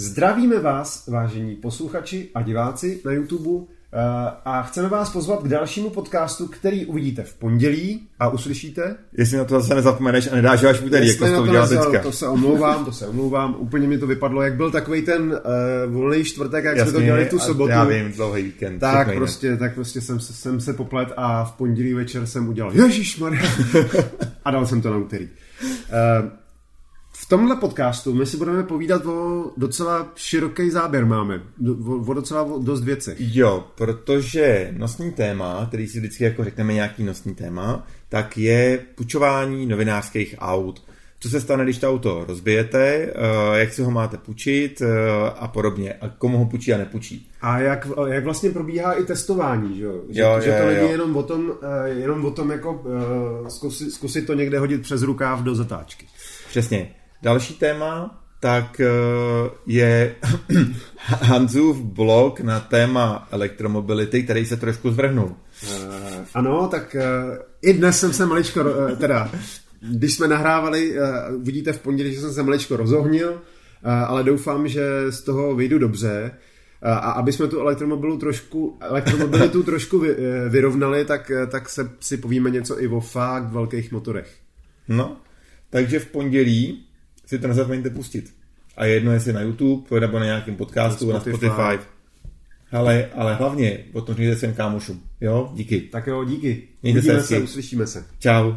Zdravíme vás, vážení posluchači a diváci na YouTube eh, a chceme vás pozvat k dalšímu podcastu, který uvidíte v pondělí a uslyšíte. Jestli na to zase nezapomeneš a nedáš až úterý, jako Jestli to udělal teďka. To se omlouvám, to se omlouvám. Úplně mi to vypadlo, jak byl takový ten uh, volný čtvrtek, jak jsme to dělali tu sobotu. Já vím, dlouhý víkend. Tak prostě, tak prostě jsem, se- jsem se poplet a v pondělí večer jsem udělal Ježíš a dal jsem to na úterý. Uh, tomhle podcastu my si budeme povídat o docela široký záběr máme, o, o docela o dost věcech. Jo, protože nosní téma, který si vždycky jako řekneme nějaký nosní téma, tak je půjčování novinářských aut. Co se stane, když to auto rozbijete, eh, jak si ho máte půjčit eh, a podobně. A komu ho půjčí a nepůjčí. A jak, jak vlastně probíhá i testování, že, jo? že, Jo, že jo, to jo. není jenom o tom, eh, jenom o tom jako zkusit, zkusit to někde hodit přes rukáv do zatáčky. Přesně. Další téma, tak eh, je Hanzův blog na téma elektromobility, který se trošku zvrhnul. Uh, ano, tak uh, i dnes jsem se maličko, teda, když jsme nahrávali, vidíte v pondělí, že jsem se maličko rozohnil, ale doufám, že z toho vyjdu dobře. A aby jsme tu elektromobilu trošku, elektromobilitu trošku vy, vyrovnali, tak, tak se si povíme něco i o fakt velkých motorech. No, takže v pondělí si to nezapomeňte pustit. A je jedno, jestli na YouTube, nebo na nějakém podcastu, Na na Spotify. Spotify. Ale, ale hlavně o tom říjte svým kámošům. Jo, díky. Tak jo, díky. Mějte se Uvidíme se, hezky. uslyšíme se. Čau.